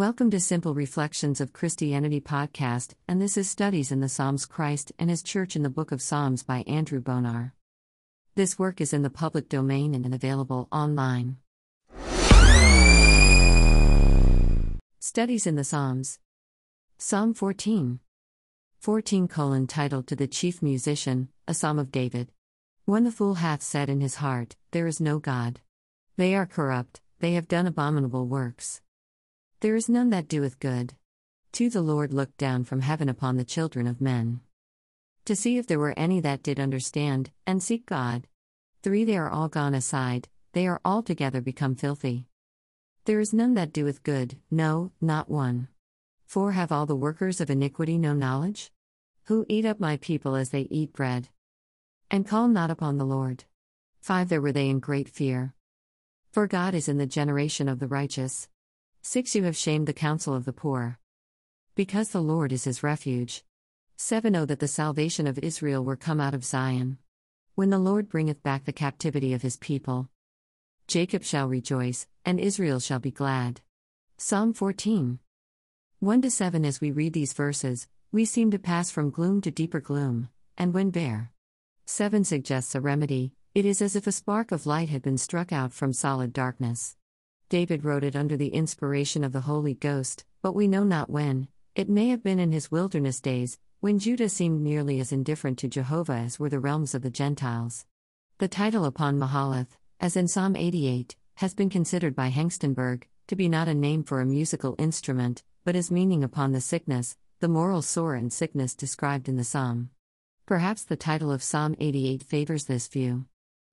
Welcome to Simple Reflections of Christianity podcast, and this is Studies in the Psalms Christ and His Church in the Book of Psalms by Andrew Bonar. This work is in the public domain and available online. Studies in the Psalms. Psalm 14. 14 colon titled to the chief musician, a psalm of David. When the fool hath said in his heart, There is no God. They are corrupt, they have done abominable works. There is none that doeth good. To The Lord looked down from heaven upon the children of men. To see if there were any that did understand, and seek God. 3 They are all gone aside, they are altogether become filthy. There is none that doeth good, no, not one. 4 Have all the workers of iniquity no knowledge? Who eat up my people as they eat bread? And call not upon the Lord. 5 There were they in great fear. For God is in the generation of the righteous. 6 You have shamed the counsel of the poor. Because the Lord is his refuge. 7 Oh, that the salvation of Israel were come out of Zion. When the Lord bringeth back the captivity of his people. Jacob shall rejoice, and Israel shall be glad. Psalm 14. 1 to 7 As we read these verses, we seem to pass from gloom to deeper gloom, and when bare. 7 suggests a remedy, it is as if a spark of light had been struck out from solid darkness. David wrote it under the inspiration of the Holy Ghost, but we know not when. It may have been in his wilderness days, when Judah seemed nearly as indifferent to Jehovah as were the realms of the Gentiles. The title upon Mahalath, as in Psalm 88, has been considered by Hengstenberg to be not a name for a musical instrument, but as meaning upon the sickness, the moral sore and sickness described in the psalm. Perhaps the title of Psalm 88 favors this view.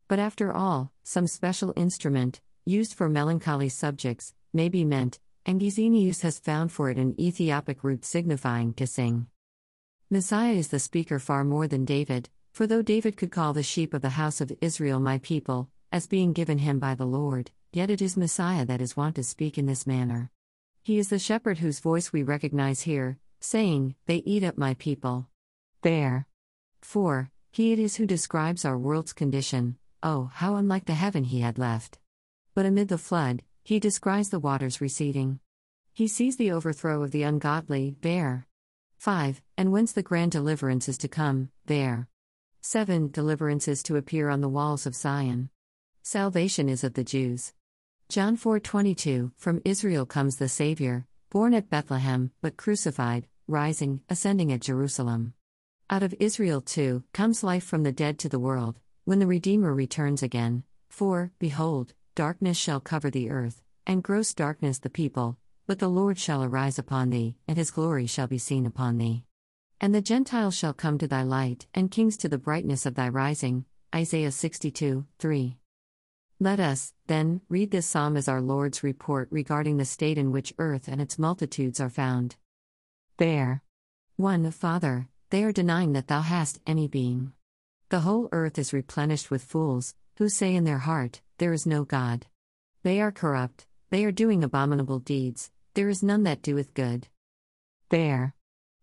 But after all, some special instrument, used for melancholy subjects, may be meant, and Gesenius has found for it an Ethiopic root signifying to sing. Messiah is the speaker far more than David, for though David could call the sheep of the house of Israel my people, as being given him by the Lord, yet it is Messiah that is wont to speak in this manner. He is the shepherd whose voice we recognize here, saying, They eat up my people. There. 4. He it is who describes our world's condition, oh, how unlike the heaven he had left. But amid the flood, he descries the waters receding. He sees the overthrow of the ungodly, there. 5. And whence the grand deliverance is to come, there. 7. Deliverance is to appear on the walls of Zion. Salvation is of the Jews. John 4:22 From Israel comes the Savior, born at Bethlehem, but crucified, rising, ascending at Jerusalem. Out of Israel too comes life from the dead to the world, when the Redeemer returns again. For, behold, Darkness shall cover the earth, and gross darkness the people, but the Lord shall arise upon thee, and his glory shall be seen upon thee. And the Gentiles shall come to thy light, and kings to the brightness of thy rising. Isaiah 62, 3. Let us, then, read this psalm as our Lord's report regarding the state in which earth and its multitudes are found. There. 1. Father, they are denying that thou hast any being. The whole earth is replenished with fools, who say in their heart, There is no God. They are corrupt, they are doing abominable deeds, there is none that doeth good. There.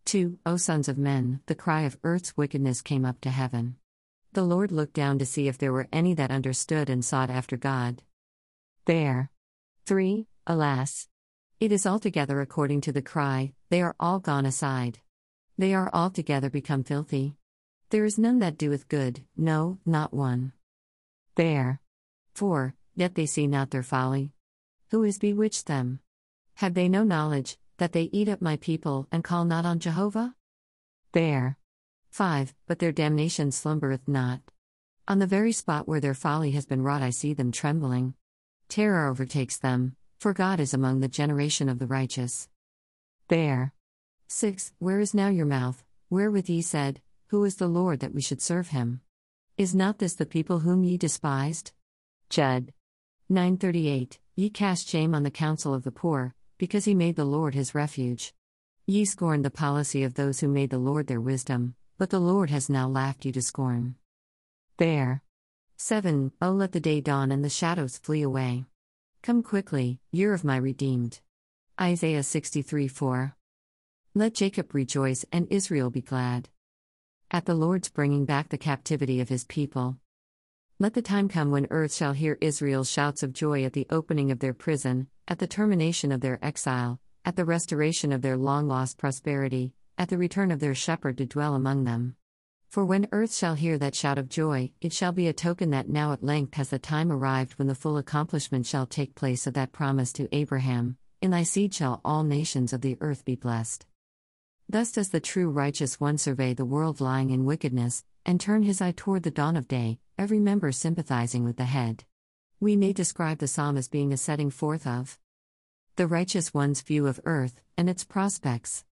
2. O sons of men, the cry of earth's wickedness came up to heaven. The Lord looked down to see if there were any that understood and sought after God. There. 3. Alas! It is altogether according to the cry, they are all gone aside. They are altogether become filthy. There is none that doeth good, no, not one. There. 4. Yet they see not their folly. Who has bewitched them? Have they no knowledge, that they eat up my people, and call not on Jehovah? There. 5. But their damnation slumbereth not. On the very spot where their folly has been wrought, I see them trembling. Terror overtakes them, for God is among the generation of the righteous. There. 6. Where is now your mouth, wherewith ye said, Who is the Lord that we should serve him? Is not this the people whom ye despised? Judd 938 Ye cast shame on the counsel of the poor, because he made the Lord his refuge. Ye scorned the policy of those who made the Lord their wisdom, but the Lord has now laughed you to scorn. There. 7 Oh, let the day dawn and the shadows flee away. Come quickly, year of my redeemed. Isaiah 63 4. Let Jacob rejoice and Israel be glad at the Lord's bringing back the captivity of his people. Let the time come when earth shall hear Israel's shouts of joy at the opening of their prison, at the termination of their exile, at the restoration of their long lost prosperity, at the return of their shepherd to dwell among them. For when earth shall hear that shout of joy, it shall be a token that now at length has the time arrived when the full accomplishment shall take place of that promise to Abraham In thy seed shall all nations of the earth be blessed. Thus does the true righteous one survey the world lying in wickedness, and turn his eye toward the dawn of day, every member sympathizing with the head. We may describe the psalm as being a setting forth of the righteous one's view of earth and its prospects.